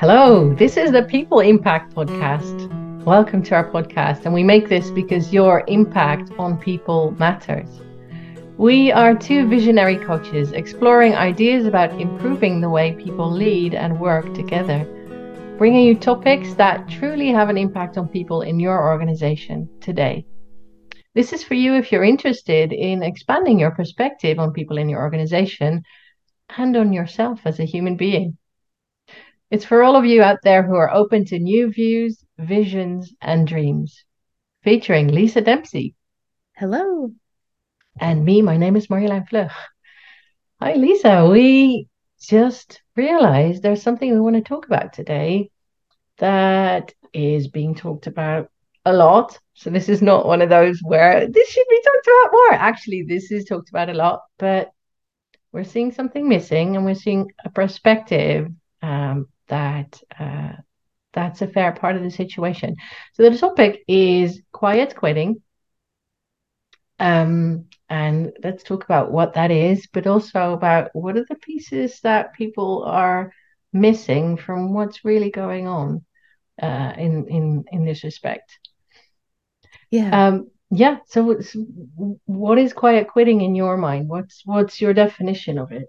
Hello, this is the People Impact Podcast. Welcome to our podcast, and we make this because your impact on people matters. We are two visionary coaches exploring ideas about improving the way people lead and work together, bringing you topics that truly have an impact on people in your organization today. This is for you if you're interested in expanding your perspective on people in your organization and on yourself as a human being. It's for all of you out there who are open to new views, visions, and dreams. Featuring Lisa Dempsey. Hello. And me, my name is Marjolein Vlug. Hi, Lisa. We just realized there's something we want to talk about today that is being talked about a lot. So this is not one of those where this should be talked about more. Actually, this is talked about a lot, but we're seeing something missing and we're seeing a perspective um, that uh, that's a fair part of the situation. So the topic is quiet quitting. Um, and let's talk about what that is, but also about what are the pieces that people are missing from what's really going on uh, in in in this respect. Yeah. Um, yeah. So, what is quiet quitting in your mind? What's what's your definition of it?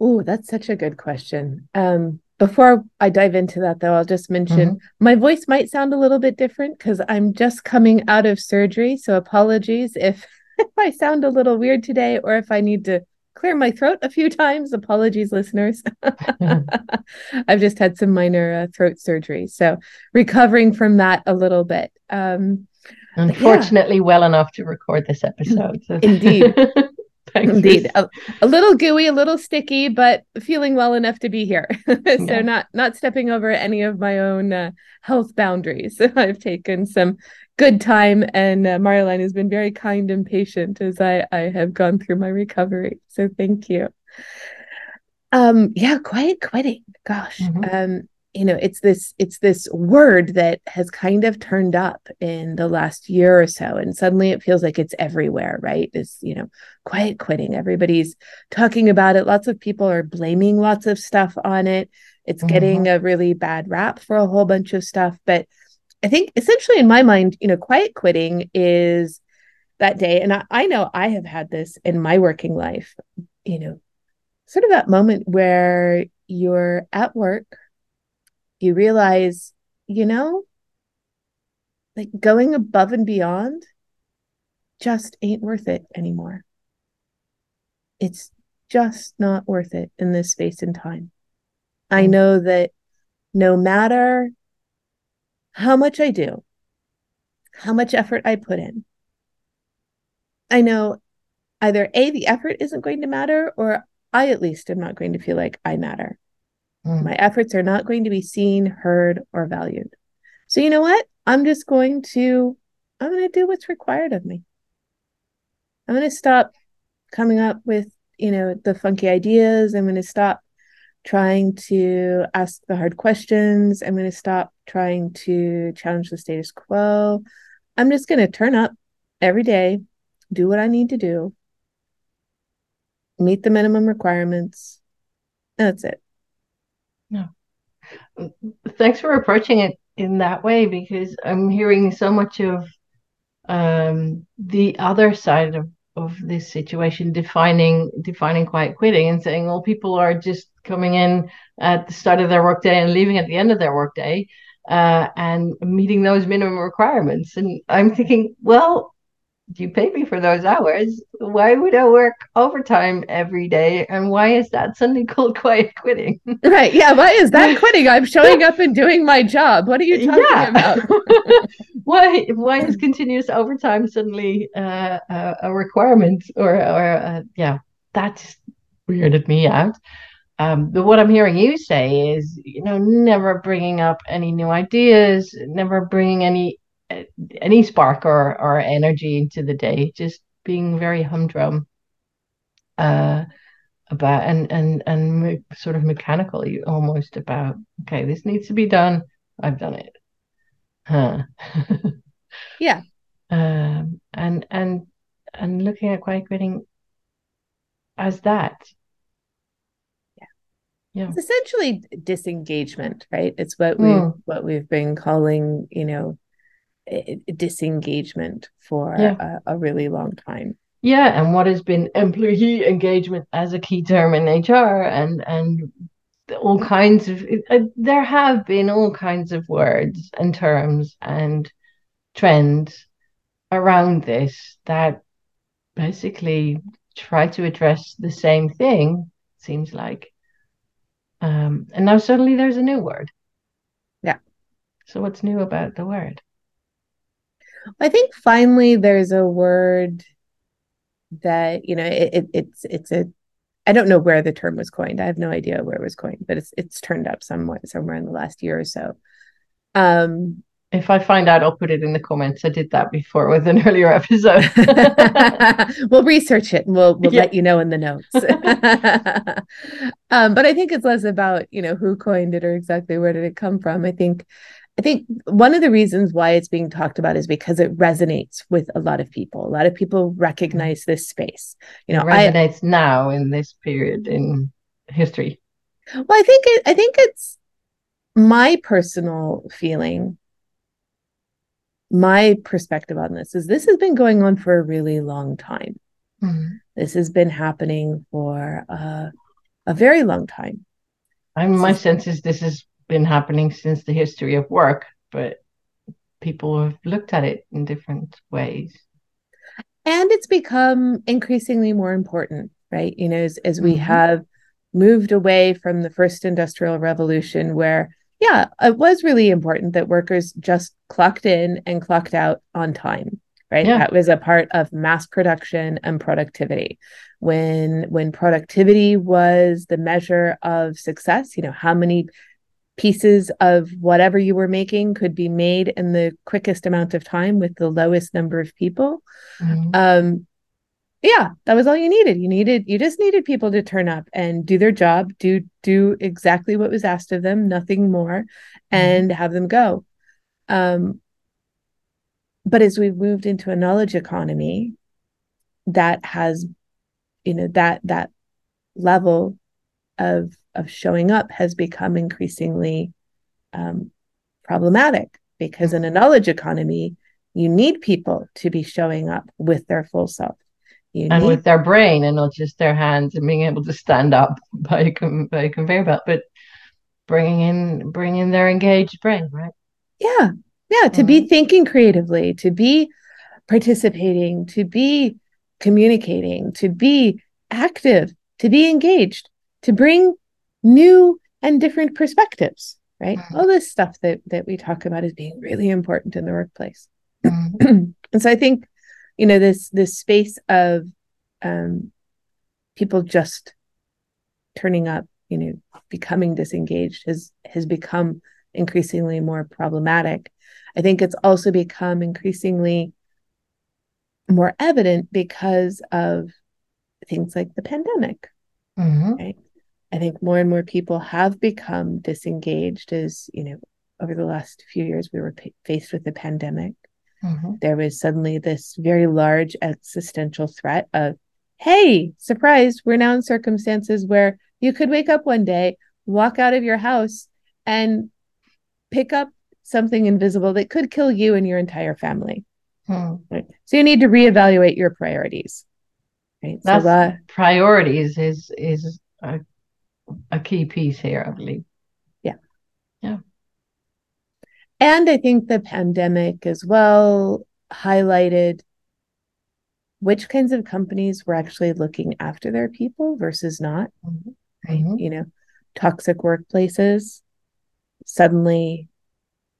Oh, that's such a good question. Um, before I dive into that, though, I'll just mention mm-hmm. my voice might sound a little bit different because I'm just coming out of surgery. So apologies if, if I sound a little weird today or if I need to clear my throat a few times. Apologies, listeners. I've just had some minor uh, throat surgery. So recovering from that a little bit. Um, Unfortunately, yeah. well enough to record this episode. So. Indeed. Indeed, a, a, little gooey, a little sticky, but feeling well enough to be here. so yeah. not not stepping over any of my own uh, health boundaries. I've taken some good time, and uh, has been very kind and patient as I I have gone through my recovery. So thank you. Um, yeah, quiet quitting. Gosh, mm-hmm. um, you know it's this it's this word that has kind of turned up in the last year or so and suddenly it feels like it's everywhere right this you know quiet quitting everybody's talking about it lots of people are blaming lots of stuff on it it's mm-hmm. getting a really bad rap for a whole bunch of stuff but i think essentially in my mind you know quiet quitting is that day and I, I know i have had this in my working life you know sort of that moment where you're at work you realize, you know, like going above and beyond just ain't worth it anymore. It's just not worth it in this space and time. I mm. know that no matter how much I do, how much effort I put in, I know either A, the effort isn't going to matter, or I at least am not going to feel like I matter. Mm. My efforts are not going to be seen, heard, or valued. So, you know what? I'm just going to, I'm going to do what's required of me. I'm going to stop coming up with, you know, the funky ideas. I'm going to stop trying to ask the hard questions. I'm going to stop trying to challenge the status quo. I'm just going to turn up every day, do what I need to do, meet the minimum requirements. That's it. No. Thanks for approaching it in that way because I'm hearing so much of um, the other side of, of this situation defining defining quiet quitting and saying, well, people are just coming in at the start of their workday and leaving at the end of their workday uh, and meeting those minimum requirements. And I'm thinking, well, you pay me for those hours. Why would I work overtime every day? And why is that suddenly called quiet quitting? Right. Yeah. Why is that quitting? I'm showing up and doing my job. What are you talking yeah. about? why why is continuous overtime suddenly uh, a, a, requirement or or uh, yeah, that just weirded me out. Um, but what I'm hearing you say is, you know, never bringing up any new ideas, never bringing any any spark or, or energy into the day, just being very humdrum uh, about and and and me- sort of mechanically almost about okay, this needs to be done. I've done it. Huh. yeah. Um, and and and looking at quiet quitting as that. Yeah. yeah. it's essentially disengagement, right? It's what we mm. what we've been calling, you know, disengagement for yeah. a, a really long time. Yeah, and what has been employee engagement as a key term in HR, and and all kinds of uh, there have been all kinds of words and terms and trends around this that basically try to address the same thing seems like um, and now suddenly there's a new word yeah so what's new about the word i think finally there's a word that you know it, it, it's it's a I don't know where the term was coined. I have no idea where it was coined, but it's it's turned up somewhere somewhere in the last year or so. Um, if I find out, I'll put it in the comments. I did that before with an earlier episode. we'll research it and we'll we'll yeah. let you know in the notes. um, but I think it's less about you know who coined it or exactly where did it come from. I think I think one of the reasons why it's being talked about is because it resonates with a lot of people. A lot of people recognize this space. You know, it resonates I, now in this period in history. Well, I think it, I think it's my personal feeling. My perspective on this is this has been going on for a really long time. Mm-hmm. This has been happening for uh, a very long time. I mean, my sense is this is been happening since the history of work, but people have looked at it in different ways. And it's become increasingly more important, right? You know, as, as we mm-hmm. have moved away from the first industrial revolution, where, yeah, it was really important that workers just clocked in and clocked out on time right yeah. that was a part of mass production and productivity when when productivity was the measure of success you know how many pieces of whatever you were making could be made in the quickest amount of time with the lowest number of people mm-hmm. um yeah that was all you needed you needed you just needed people to turn up and do their job do do exactly what was asked of them nothing more mm-hmm. and have them go um but as we've moved into a knowledge economy that has you know that that level of of showing up has become increasingly um, problematic because in a knowledge economy, you need people to be showing up with their full self. You and need... with their brain and not just their hands and being able to stand up by a, com- by a conveyor belt, but bringing in bringing their engaged brain, right? Yeah, yeah. To mm-hmm. be thinking creatively, to be participating, to be communicating, to be active, to be engaged, to bring new and different perspectives right mm-hmm. all this stuff that that we talk about is being really important in the workplace mm-hmm. and so i think you know this this space of um people just turning up you know becoming disengaged has has become increasingly more problematic i think it's also become increasingly more evident because of things like the pandemic mm-hmm. right I think more and more people have become disengaged as, you know, over the last few years, we were p- faced with the pandemic. Mm-hmm. There was suddenly this very large existential threat of, hey, surprise, we're now in circumstances where you could wake up one day, walk out of your house, and pick up something invisible that could kill you and your entire family. Hmm. Right? So you need to reevaluate your priorities. Right. That's so, uh, priorities is is a a key piece here, I believe. Yeah. Yeah. And I think the pandemic as well highlighted which kinds of companies were actually looking after their people versus not. Mm-hmm. Right. Mm-hmm. You know, toxic workplaces. Suddenly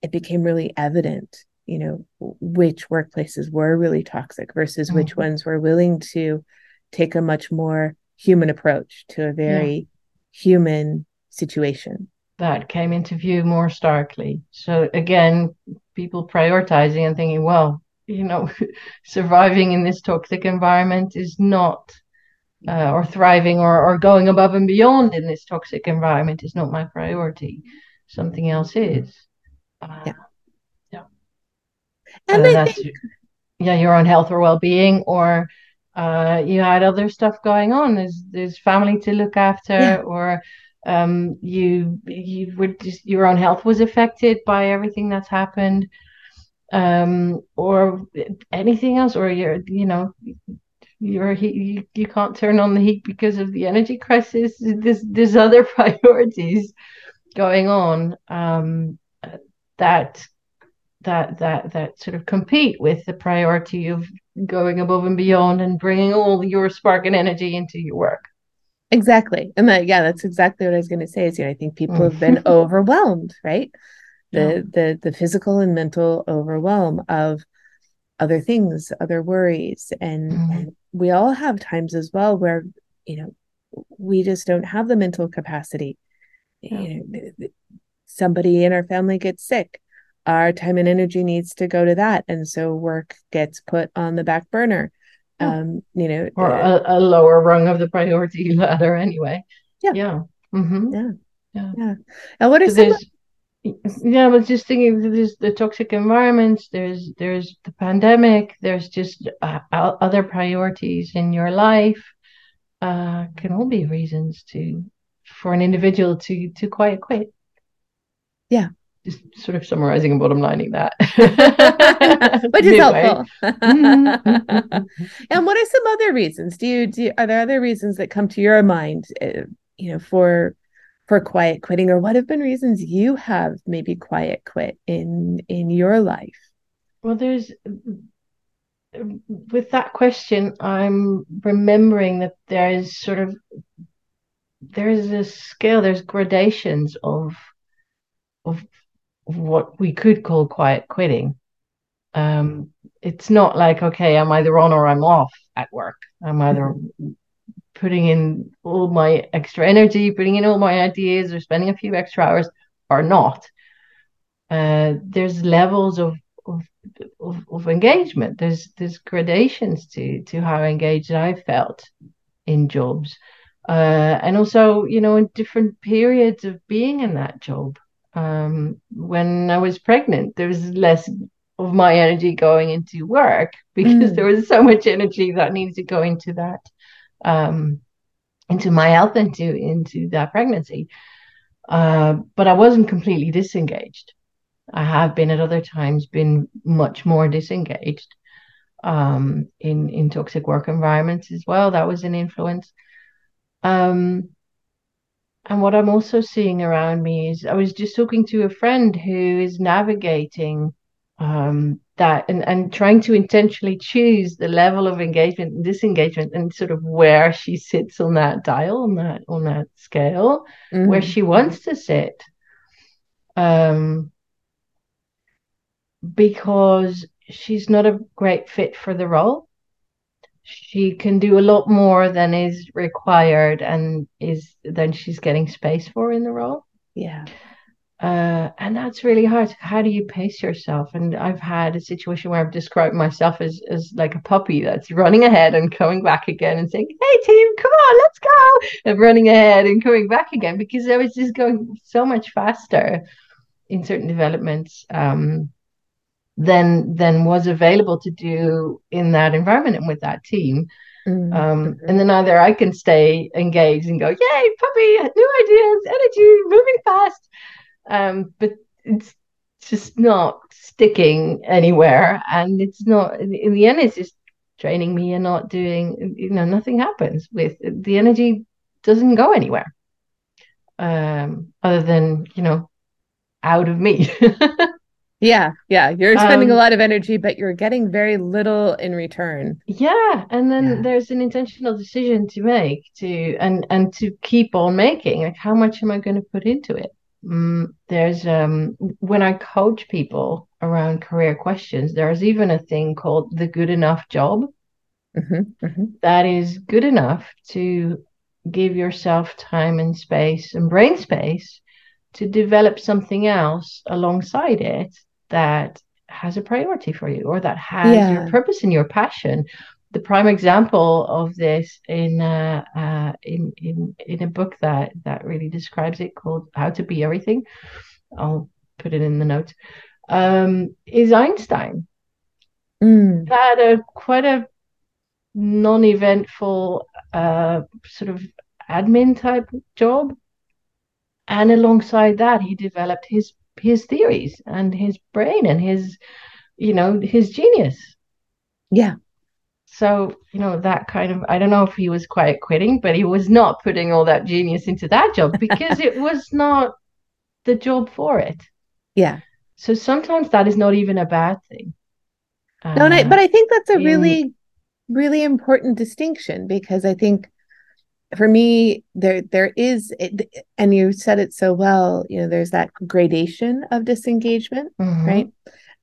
it became really evident, you know, which workplaces were really toxic versus mm-hmm. which ones were willing to take a much more human approach to a very human situation. That came into view more starkly. So again, people prioritizing and thinking, well, you know, surviving in this toxic environment is not, uh, or thriving or, or going above and beyond in this toxic environment is not my priority. Something else is. Uh, yeah. Yeah. And uh, that's, think... yeah, your own health or well being, or uh, you had other stuff going on. There's there's family to look after, yeah. or um, you you were just your own health was affected by everything that's happened, um, or anything else, or you're you know you're you, you can't turn on the heat because of the energy crisis. There's there's other priorities going on um, that that that that sort of compete with the priority of going above and beyond and bringing all your spark and energy into your work. Exactly. And that, yeah, that's exactly what I was going to say is, you know, I think people have been mm. overwhelmed, right? The, yeah. the, the physical and mental overwhelm of other things, other worries. And, mm-hmm. and we all have times as well where, you know, we just don't have the mental capacity. Yeah. You know, somebody in our family gets sick. Our time and energy needs to go to that. And so work gets put on the back burner. Um you know or uh, a, a, lower rung of the priority ladder anyway. Yeah. Yeah. Mm-hmm. yeah. Yeah. Yeah. And what are so some yeah i was just thinking there's the toxic environments there's there's the pandemic there's just uh, other priorities in your life uh can all be reasons to for an individual to to quite quit. Yeah just sort of summarizing and bottom lining that. Which is helpful. And what are some other reasons? Do you do are there other reasons that come to your mind uh, you know for for quiet quitting? Or what have been reasons you have maybe quiet quit in in your life? Well there's with that question i'm remembering that there is sort of there's a scale there's gradations of what we could call quiet quitting. Um, it's not like, okay, I'm either on or I'm off at work. I'm either mm-hmm. putting in all my extra energy, putting in all my ideas, or spending a few extra hours, or not. Uh, there's levels of, of of, of engagement. There's there's gradations to to how engaged I felt in jobs, uh, and also you know in different periods of being in that job um, when I was pregnant, there was less of my energy going into work because mm. there was so much energy that needed to go into that, um, into my health, into into that pregnancy. Uh, but I wasn't completely disengaged. I have been at other times been much more disengaged um, in in toxic work environments as well. That was an influence. Um, and what I'm also seeing around me is I was just talking to a friend who is navigating um, that and, and trying to intentionally choose the level of engagement and disengagement and sort of where she sits on that dial, on that on that scale, mm-hmm. where she wants to sit. Um, because she's not a great fit for the role she can do a lot more than is required and is than she's getting space for in the role. Yeah. Uh, and that's really hard. How do you pace yourself? And I've had a situation where I've described myself as as like a puppy that's running ahead and coming back again and saying, "Hey team, come on, let's go!" and running ahead and coming back again because I was just going so much faster in certain developments. Um, than than was available to do in that environment and with that team. Mm-hmm. Um, and then either I can stay engaged and go, "Yay, puppy! New ideas, energy, moving fast," um, but it's just not sticking anywhere, and it's not. In the end, it's just training me and not doing. You know, nothing happens with the energy. Doesn't go anywhere, um, other than you know, out of me. Yeah, yeah. You're spending um, a lot of energy, but you're getting very little in return. Yeah, and then yeah. there's an intentional decision to make to and and to keep on making. Like, how much am I going to put into it? Mm, there's um when I coach people around career questions, there's even a thing called the good enough job. Mm-hmm, mm-hmm. That is good enough to give yourself time and space and brain space to develop something else alongside it that has a priority for you or that has yeah. your purpose and your passion the prime example of this in uh, uh, in in in a book that that really describes it called How to Be Everything. I'll put it in the notes. Um, is Einstein mm. had a quite a non-eventful uh, sort of admin type job and alongside that, he developed his his theories and his brain and his, you know, his genius. Yeah. So, you know, that kind of, I don't know if he was quite quitting, but he was not putting all that genius into that job because it was not the job for it. Yeah. So sometimes that is not even a bad thing. No, uh, I, but I think that's a in, really, really important distinction because I think for me there there is and you said it so well you know there's that gradation of disengagement mm-hmm. right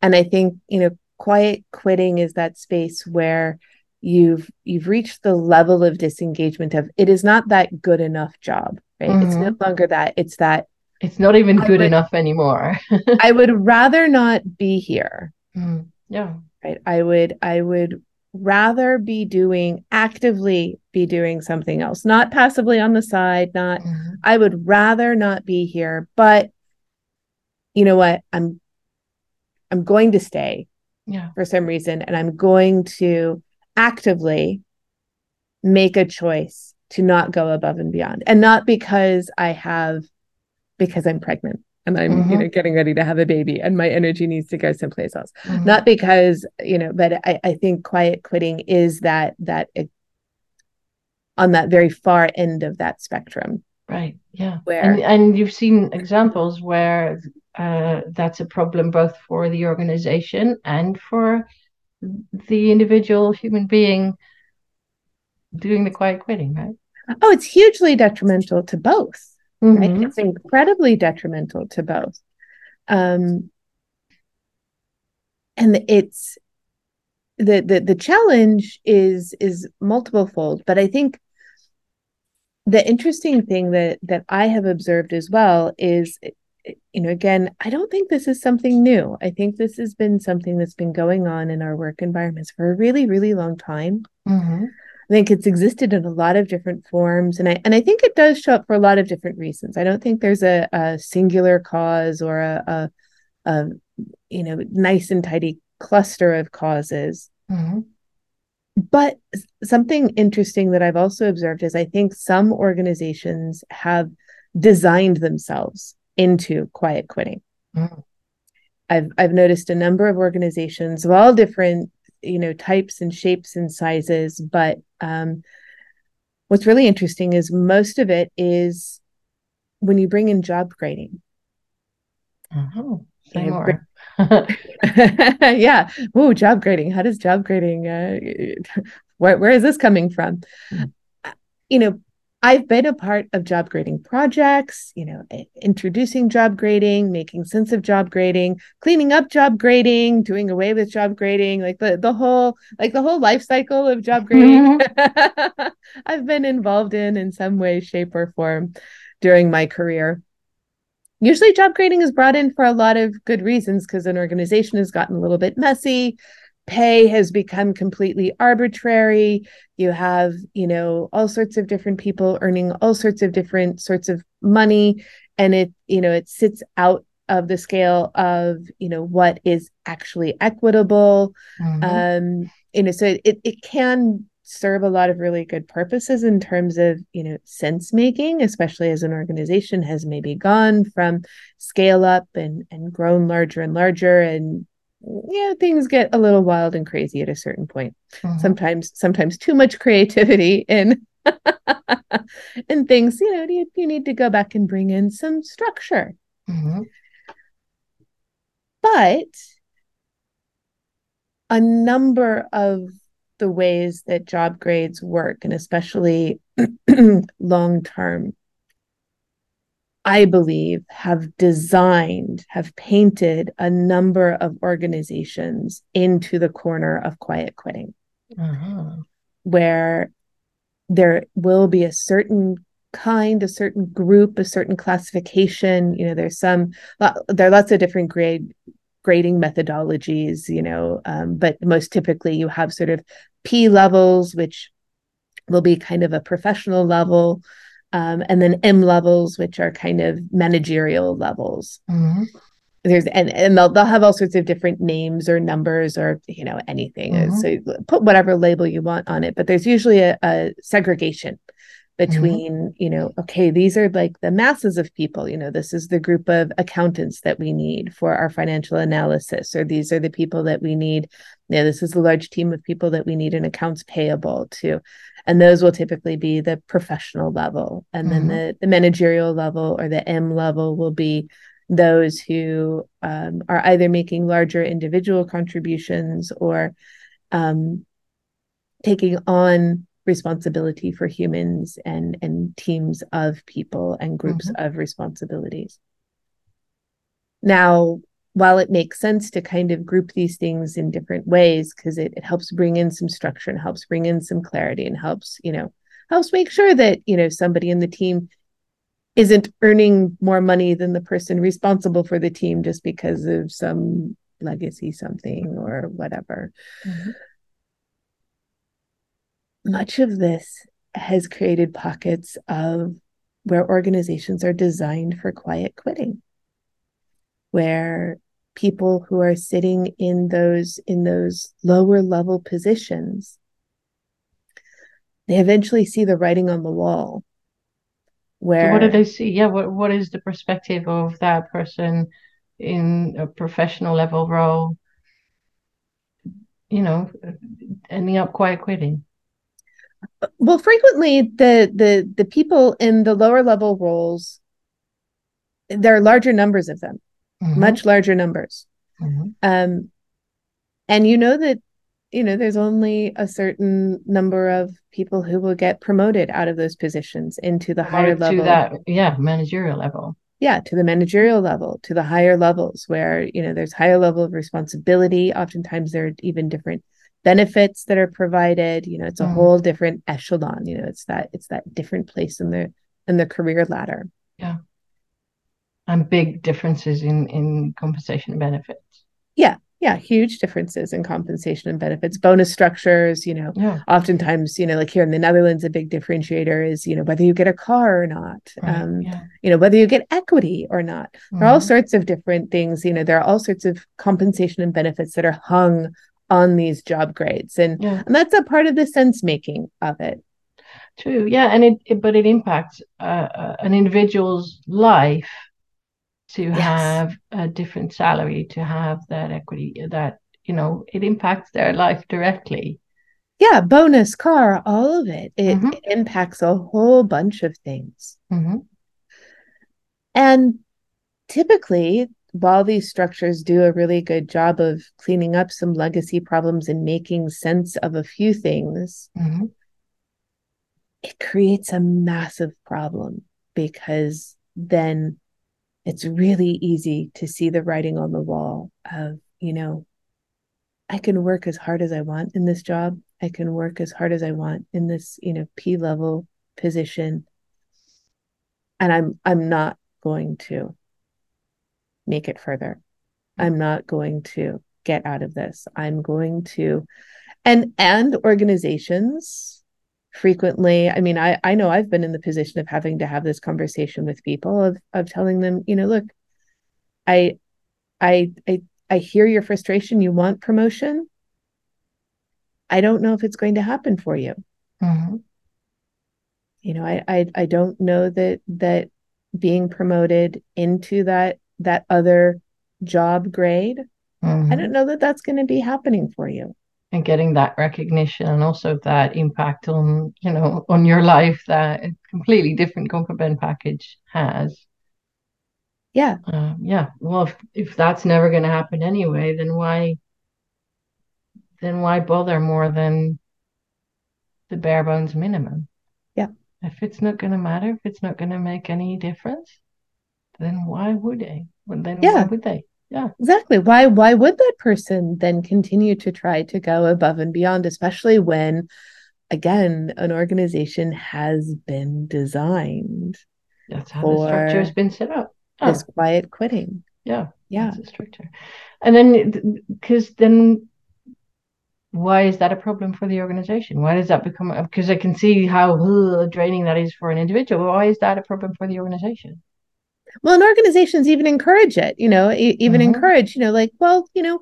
and i think you know quiet quitting is that space where you've you've reached the level of disengagement of it is not that good enough job right mm-hmm. it's no mm-hmm. longer that it's that it's not even good would, enough anymore i would rather not be here mm, yeah right i would i would rather be doing actively be doing something else not passively on the side not mm-hmm. i would rather not be here but you know what? I'm i'm going to stay yeah. for some reason and i'm going to actively make a choice to not go above and beyond and not because i have because i'm pregnant and i'm mm-hmm. you know getting ready to have a baby and my energy needs to go someplace else. Mm-hmm. not because you know but I, I think quiet quitting is that that it, on that very far end of that spectrum. Right yeah. Where and, and you've seen examples where uh, that's a problem both for the organization and for the individual human being doing the quiet quitting right? Oh it's hugely detrimental to both mm-hmm. right? It's incredibly detrimental to both. Um, and it's the, the the challenge is is multiple fold, but I think the interesting thing that that I have observed as well is you know again i don't think this is something new i think this has been something that's been going on in our work environments for a really really long time mm-hmm. I think it's existed in a lot of different forms, and I and I think it does show up for a lot of different reasons. I don't think there's a, a singular cause or a, a, a, you know nice and tidy cluster of causes. Mm-hmm. But something interesting that I've also observed is I think some organizations have designed themselves into quiet quitting. Mm. I've I've noticed a number of organizations of all different you know types and shapes and sizes but um, what's really interesting is most of it is when you bring in job grading. Oh say more. Yeah. Oh job grading. How does job grading uh, where, where is this coming from? Mm. you know I've been a part of job grading projects, you know, introducing job grading, making sense of job grading, cleaning up job grading, doing away with job grading, like the the whole like the whole life cycle of job grading. Mm-hmm. I've been involved in in some way shape or form during my career. Usually job grading is brought in for a lot of good reasons because an organization has gotten a little bit messy pay has become completely arbitrary you have you know all sorts of different people earning all sorts of different sorts of money and it you know it sits out of the scale of you know what is actually equitable mm-hmm. um you know so it, it can serve a lot of really good purposes in terms of you know sense making especially as an organization has maybe gone from scale up and and grown larger and larger and yeah things get a little wild and crazy at a certain point mm-hmm. sometimes sometimes too much creativity in and things you know you, you need to go back and bring in some structure mm-hmm. but a number of the ways that job grades work and especially long term I believe, have designed, have painted a number of organizations into the corner of quiet quitting, uh-huh. where there will be a certain kind, a certain group, a certain classification. You know, there's some, there are lots of different grade grading methodologies. You know, um, but most typically you have sort of P levels, which will be kind of a professional level um, and then M levels, which are kind of managerial levels. Mm-hmm. There's and and they'll they'll have all sorts of different names or numbers or you know anything. Mm-hmm. So put whatever label you want on it, but there's usually a, a segregation between mm-hmm. you know okay these are like the masses of people you know this is the group of accountants that we need for our financial analysis or these are the people that we need you know this is the large team of people that we need in accounts payable to and those will typically be the professional level and mm-hmm. then the, the managerial level or the m level will be those who um, are either making larger individual contributions or um, taking on responsibility for humans and and teams of people and groups mm-hmm. of responsibilities now while it makes sense to kind of group these things in different ways because it, it helps bring in some structure and helps bring in some clarity and helps you know helps make sure that you know somebody in the team isn't earning more money than the person responsible for the team just because of some legacy something or whatever mm-hmm. Much of this has created pockets of where organizations are designed for quiet quitting where people who are sitting in those in those lower level positions they eventually see the writing on the wall where what do they see? Yeah what, what is the perspective of that person in a professional level role? You know ending up quiet quitting well frequently the the the people in the lower level roles there are larger numbers of them mm-hmm. much larger numbers. Mm-hmm. Um, and you know that you know there's only a certain number of people who will get promoted out of those positions into the higher level. To that, yeah, managerial level. Yeah, to the managerial level, to the higher levels where you know there's higher level of responsibility. Oftentimes there are even different benefits that are provided. You know, it's a mm. whole different echelon. You know, it's that it's that different place in the in the career ladder. Yeah and big differences in in compensation and benefits yeah yeah huge differences in compensation and benefits bonus structures you know yeah. oftentimes you know like here in the netherlands a big differentiator is you know whether you get a car or not right. um, yeah. you know whether you get equity or not mm-hmm. there are all mm-hmm. sorts of different things you know there are all sorts of compensation and benefits that are hung on these job grades and yeah. and that's a part of the sense making of it true yeah and it, it but it impacts uh, uh an individual's life to yes. have a different salary, to have that equity, that, you know, it impacts their life directly. Yeah, bonus, car, all of it. It, mm-hmm. it impacts a whole bunch of things. Mm-hmm. And typically, while these structures do a really good job of cleaning up some legacy problems and making sense of a few things, mm-hmm. it creates a massive problem because then it's really easy to see the writing on the wall of, you know, I can work as hard as I want in this job. I can work as hard as I want in this, you know, P level position. And I'm I'm not going to make it further. I'm not going to get out of this. I'm going to and and organizations frequently i mean i i know i've been in the position of having to have this conversation with people of of telling them you know look i i i, I hear your frustration you want promotion i don't know if it's going to happen for you mm-hmm. you know I, I i don't know that that being promoted into that that other job grade mm-hmm. i don't know that that's going to be happening for you. And getting that recognition and also that impact on you know on your life that a completely different complement package has. Yeah. Uh, yeah. Well if, if that's never going to happen anyway then why then why bother more than the bare bones minimum? Yeah. If it's not going to matter if it's not going to make any difference then why would they? Well, then yeah. why would they? Yeah. Exactly. Why why would that person then continue to try to go above and beyond especially when again an organization has been designed that's how the structure has been set up. Oh. this quiet quitting. Yeah. Yeah. The structure. And then because then why is that a problem for the organization? Why does that become because i can see how ugh, draining that is for an individual. Why is that a problem for the organization well and organizations even encourage it you know even mm-hmm. encourage you know like well you know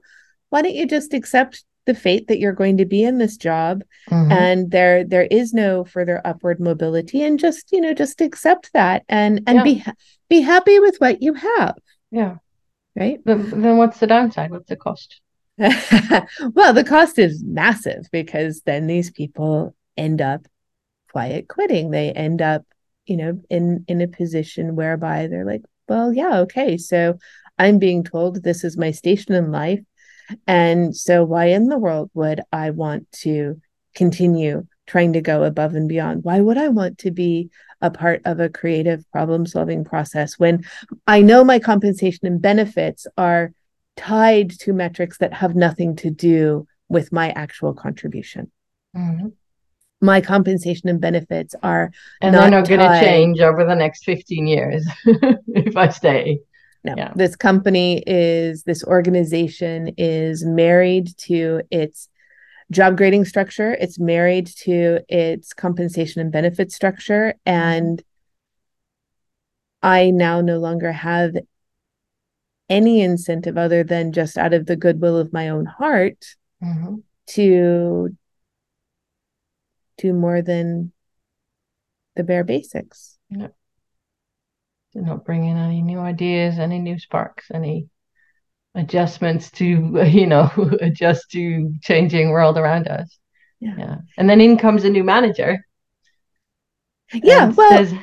why don't you just accept the fate that you're going to be in this job mm-hmm. and there there is no further upward mobility and just you know just accept that and and yeah. be be happy with what you have yeah right then, then what's the downside what's the cost well the cost is massive because then these people end up quiet quitting they end up you know in in a position whereby they're like well yeah okay so i'm being told this is my station in life and so, why in the world would I want to continue trying to go above and beyond? Why would I want to be a part of a creative problem solving process when I know my compensation and benefits are tied to metrics that have nothing to do with my actual contribution? Mm-hmm. My compensation and benefits are and they're not going to change over the next 15 years if I stay no yeah. this company is this organization is married to its job grading structure it's married to its compensation and benefit structure and i now no longer have any incentive other than just out of the goodwill of my own heart mm-hmm. to do more than the bare basics yeah they're not bringing any new ideas, any new sparks, any adjustments to you know adjust to changing world around us. Yeah. yeah. And then in comes a new manager. Yeah. Well. Says,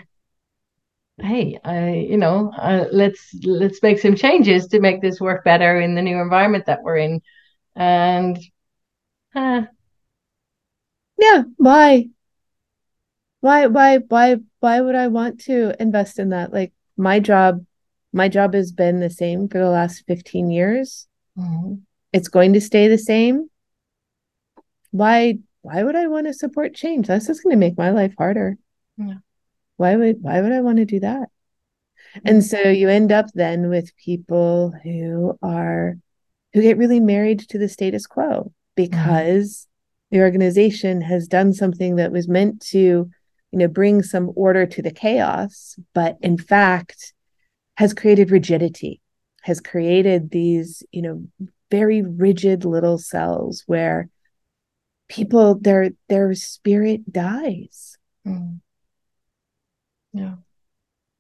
hey, I you know uh, let's let's make some changes to make this work better in the new environment that we're in, and. Yeah. Why? Why? Why? Why? Why would I want to invest in that? Like my job my job has been the same for the last 15 years mm-hmm. it's going to stay the same why why would i want to support change that's just going to make my life harder yeah. why would why would i want to do that mm-hmm. and so you end up then with people who are who get really married to the status quo because mm-hmm. The organization has done something that was meant to you know bring some order to the chaos but in fact has created rigidity has created these you know very rigid little cells where people their their spirit dies. Mm. yeah.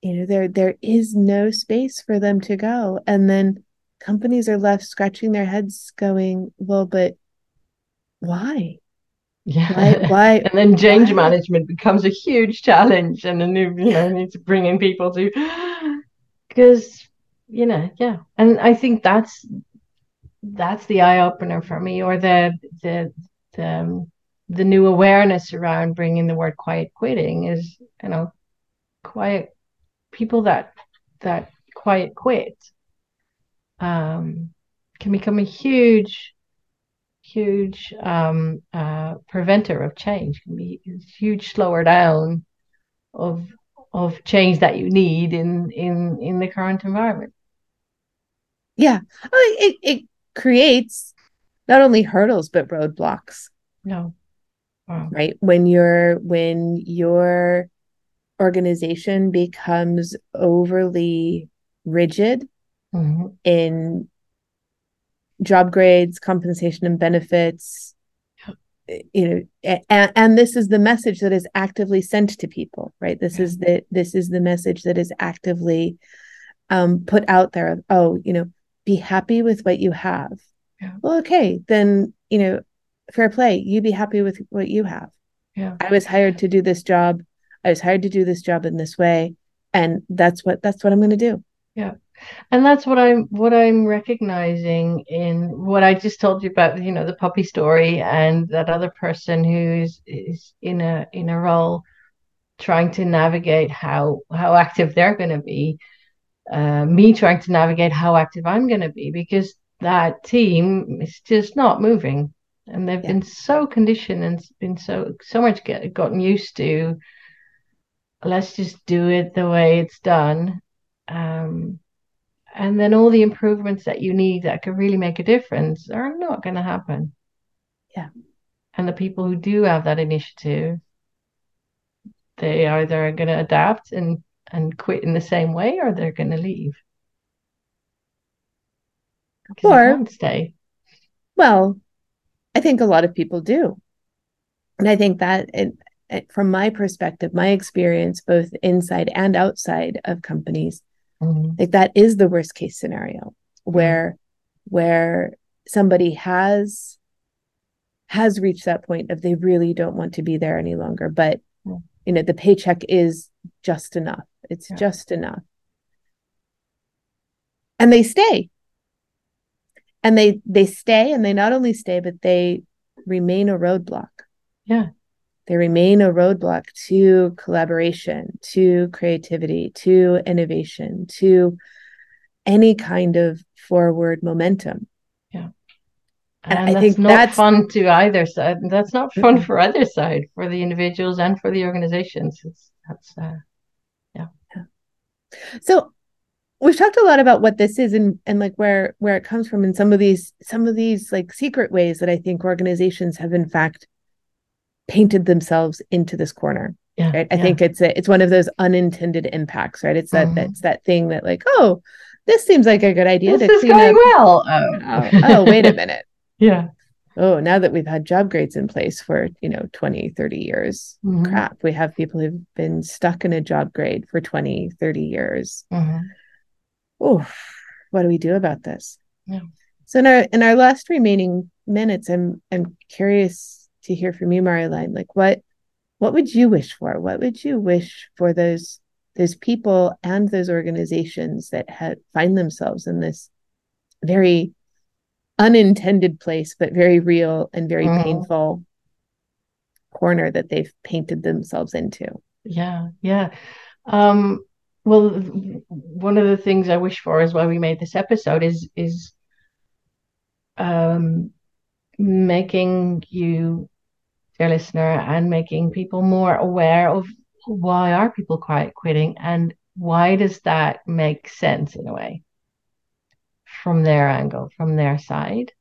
You know there there is no space for them to go. And then companies are left scratching their heads going well but why yeah. Why, why and then change why? management becomes a huge challenge and then you know need to bring in people to because you know yeah and I think that's that's the eye opener for me or the the the um, the new awareness around bringing the word quiet quitting is you know quiet people that that quiet quit um can become a huge huge um, uh, preventer of change. Can be huge slower down of of change that you need in in in the current environment. Yeah, it it creates not only hurdles but roadblocks. No, wow. right when your when your organization becomes overly rigid mm-hmm. in job grades, compensation and benefits, you know, and, and this is the message that is actively sent to people, right? This is the this is the message that is actively um, put out there. Oh, you know, be happy with what you have. Yeah. Well, okay, then you know, fair play. You be happy with what you have. Yeah. I was hired to do this job. I was hired to do this job in this way, and that's what that's what I'm going to do. Yeah and that's what i'm what i'm recognizing in what i just told you about you know the puppy story and that other person who's is in a in a role trying to navigate how how active they're going to be uh, me trying to navigate how active i'm going to be because that team is just not moving and they've yeah. been so conditioned and been so so much get, gotten used to let's just do it the way it's done um, and then all the improvements that you need that could really make a difference are not going to happen. Yeah. And the people who do have that initiative they either are going to adapt and and quit in the same way or they're going to leave or stay. Well I think a lot of people do. And I think that it, it, from my perspective, my experience, both inside and outside of companies, mm-hmm. like that is the worst case scenario where mm-hmm. where somebody has has reached that point of they really don't want to be there any longer but mm-hmm. you know the paycheck is just enough it's yeah. just enough and they stay and they they stay and they not only stay but they remain a roadblock yeah they remain a roadblock to collaboration to creativity to innovation to any kind of forward momentum yeah and, and I think that's not that's fun to either side that's not fun mm-hmm. for either side for the individuals and for the organizations it's that's uh, yeah. yeah so we've talked a lot about what this is and and like where where it comes from and some of these some of these like secret ways that i think organizations have in fact painted themselves into this corner yeah, right i yeah. think it's a, it's one of those unintended impacts right it's that mm-hmm. that's that thing that like oh this seems like a good idea this to is going up. well oh. oh, oh wait a minute yeah oh now that we've had job grades in place for you know 20 30 years mm-hmm. crap we have people who've been stuck in a job grade for 20 30 years mm-hmm oh, what do we do about this? Yeah. So in our in our last remaining minutes, I'm I'm curious to hear from you, Marjolein. Like what what would you wish for? What would you wish for those those people and those organizations that had find themselves in this very unintended place, but very real and very mm. painful corner that they've painted themselves into? Yeah, yeah. Um, well one of the things i wish for is why we made this episode is is um making you dear listener and making people more aware of why are people quiet quitting and why does that make sense in a way? From their angle from their side?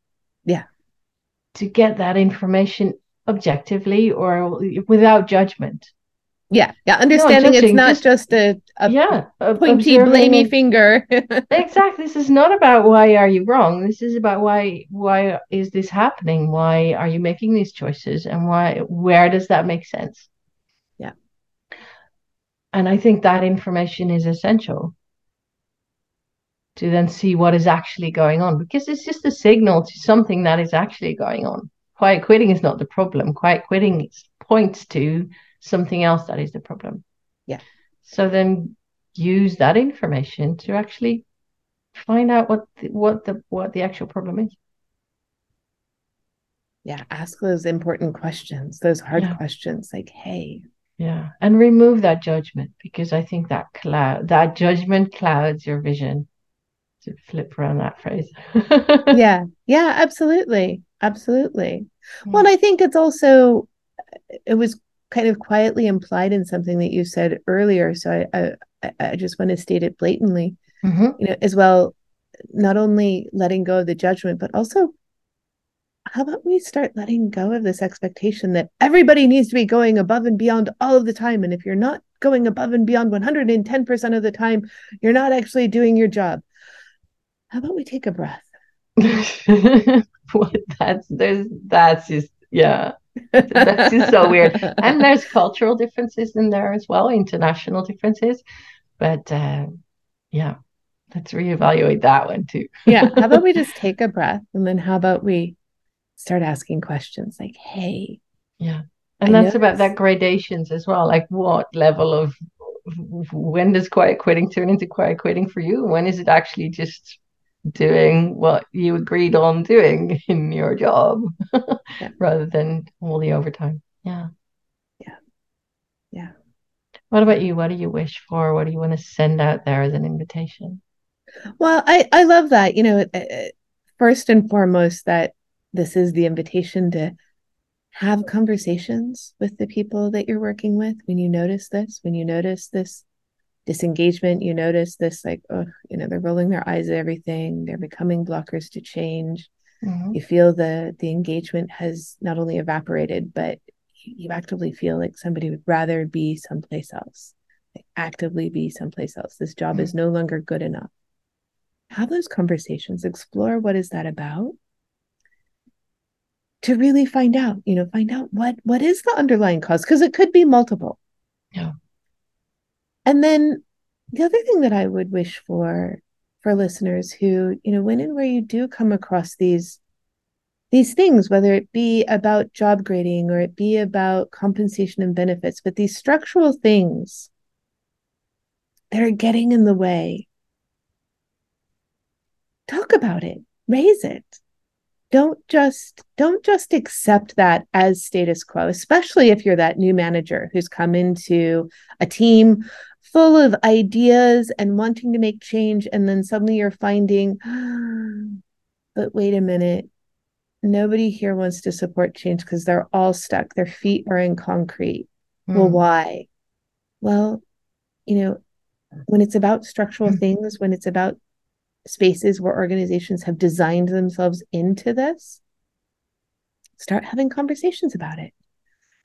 Yeah. To get that information objectively or without judgment yeah yeah understanding it's not just, just a, a yeah pointy blamey finger. Exactly this is not about why are you wrong this is about why why is this happening why are you making these choices and why where does that make sense? Yeah. And i think that information is essential to then see what is actually going on because it's just a signal to something that is actually going on. Quiet quitting is not the problem quiet quitting points to something else that is the problem. Yeah. So then use that information to actually find out what the, what the what the actual problem is. Yeah, ask those important questions, those hard yeah. questions like, "Hey, yeah, and remove that judgment because I think that cloud that judgment clouds your vision. To flip around that phrase. yeah, yeah, absolutely, absolutely. Yeah. Well, I think it's also it was kind of quietly implied in something that you said earlier. So I I, I just want to state it blatantly, mm-hmm. you know, as well. Not only letting go of the judgment, but also how about we start letting go of this expectation that everybody needs to be going above and beyond all of the time and if you're not going above and beyond 110% of the time you're not actually doing your job how about we take a breath what that's there's that's just yeah that's just so weird. And there's cultural differences in there as well, international differences. But uh, yeah, let's reevaluate that one too. yeah. How about we just take a breath and then how about we start asking questions like, hey. Yeah. And I that's about that gradations as well. Like what level of when does quiet quitting turn into quiet quitting for you? When is it actually just doing what you agreed on doing in your job yeah. rather than all the overtime. Yeah. Yeah. Yeah. What about you? What do you wish for? What do you want to send out there as an invitation? Well, I, I love that. You know, first and foremost, that this is the invitation to have conversations with the people that you're working with when you notice this, when you notice this disengagement you notice this like oh you know they're rolling their eyes at everything they're becoming blockers to change mm-hmm. you feel the the engagement has not only evaporated but you actively feel like somebody would rather be someplace else like actively be someplace else this job mm-hmm. is no longer good enough have those conversations explore what is that about to really find out, you know, find out what what is the underlying cause because it could be multiple. Yeah. And then the other thing that I would wish for for listeners who, you know, when and where you do come across these these things, whether it be about job grading or it be about compensation and benefits, but these structural things that are getting in the way, talk about it, raise it. Don't just don't just accept that as status quo, especially if you're that new manager who's come into a team full of ideas and wanting to make change and then suddenly you're finding but wait a minute nobody here wants to support change because they're all stuck. Their feet are in concrete. Mm. Well, hmm. why? Well, you know, when it's about structural mm. things, when it's about spaces where organizations have designed themselves into this, start having conversations about it.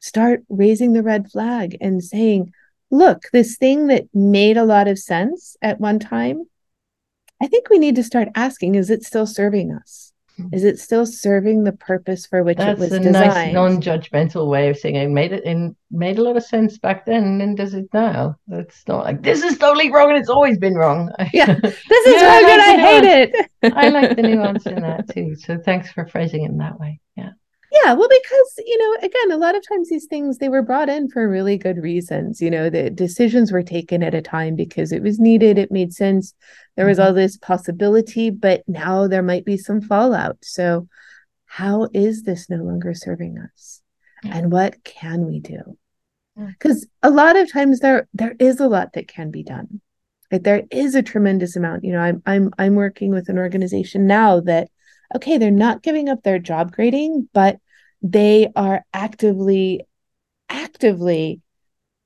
Start raising the red flag and saying, look, this thing that made a lot of sense at one time, I think we need to start asking, is it still serving us? Hmm. is it still serving the purpose for which That's it was designed? That's a nice non-judgmental way of saying it made it in made a lot of sense back then and does it now. It's not like this is totally wrong and it's always been wrong. Yeah. This is yeah, wrong and I hate it. I like the nuance in that too. So thanks for phrasing it in that way. Yeah. Yeah, well, because you know, again, a lot of times these things they were brought in for really good reasons. You know, the decisions were taken at a time because it was needed, it made sense. There was mm-hmm. all this possibility, but now there might be some fallout. So, how is this no longer serving us? And what can we do? Because a lot of times there there is a lot that can be done. Right? There is a tremendous amount. You know, I'm I'm I'm working with an organization now that okay, they're not giving up their job grading, but they are actively actively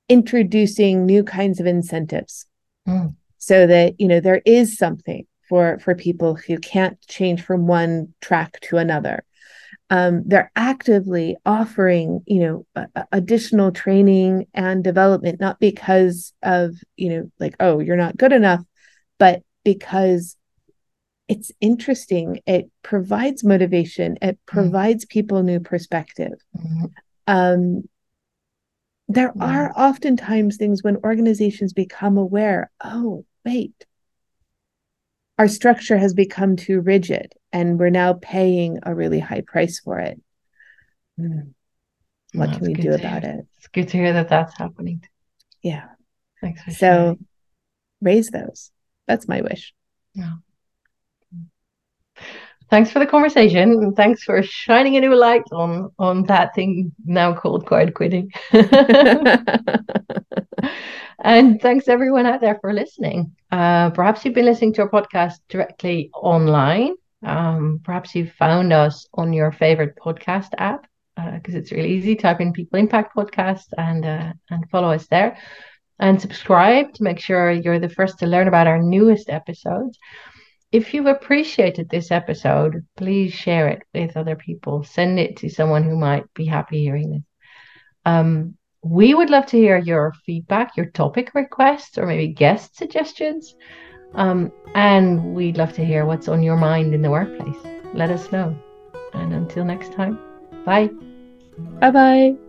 introducing new kinds of incentives mm. so that you know there is something for for people who can't change from one track to another um, they're actively offering you know a, additional training and development not because of you know like oh you're not good enough but because it's interesting. It provides motivation. It mm-hmm. provides mm people new perspective. Mm-hmm. Um, there yeah. are oftentimes things when organizations become aware oh, wait, our structure has become too rigid and we're now paying a really high price for it. Mm. What can we do about hear. it? It's good to hear that that's happening. Yeah. Thanks so sharing. raise those. That's my wish. Yeah. Thanks for the conversation and thanks for shining a new light on on that thing now called quiet quitting. and thanks everyone out there for listening. Uh, perhaps you've been listening to our podcast directly online. Um, perhaps you've found us on your favorite podcast app because uh, it's really easy. Type in People Impact Podcast and uh, and follow us there, and subscribe to make sure you're the first to learn about our newest episodes if you've appreciated this episode, please share it with other people. Send it to someone who might be happy hearing this. Um, we would love to hear your feedback, your topic requests, or maybe guest suggestions. Um, and we'd love to hear what's on your mind in the workplace. Let us know. And until next time, bye. Bye bye.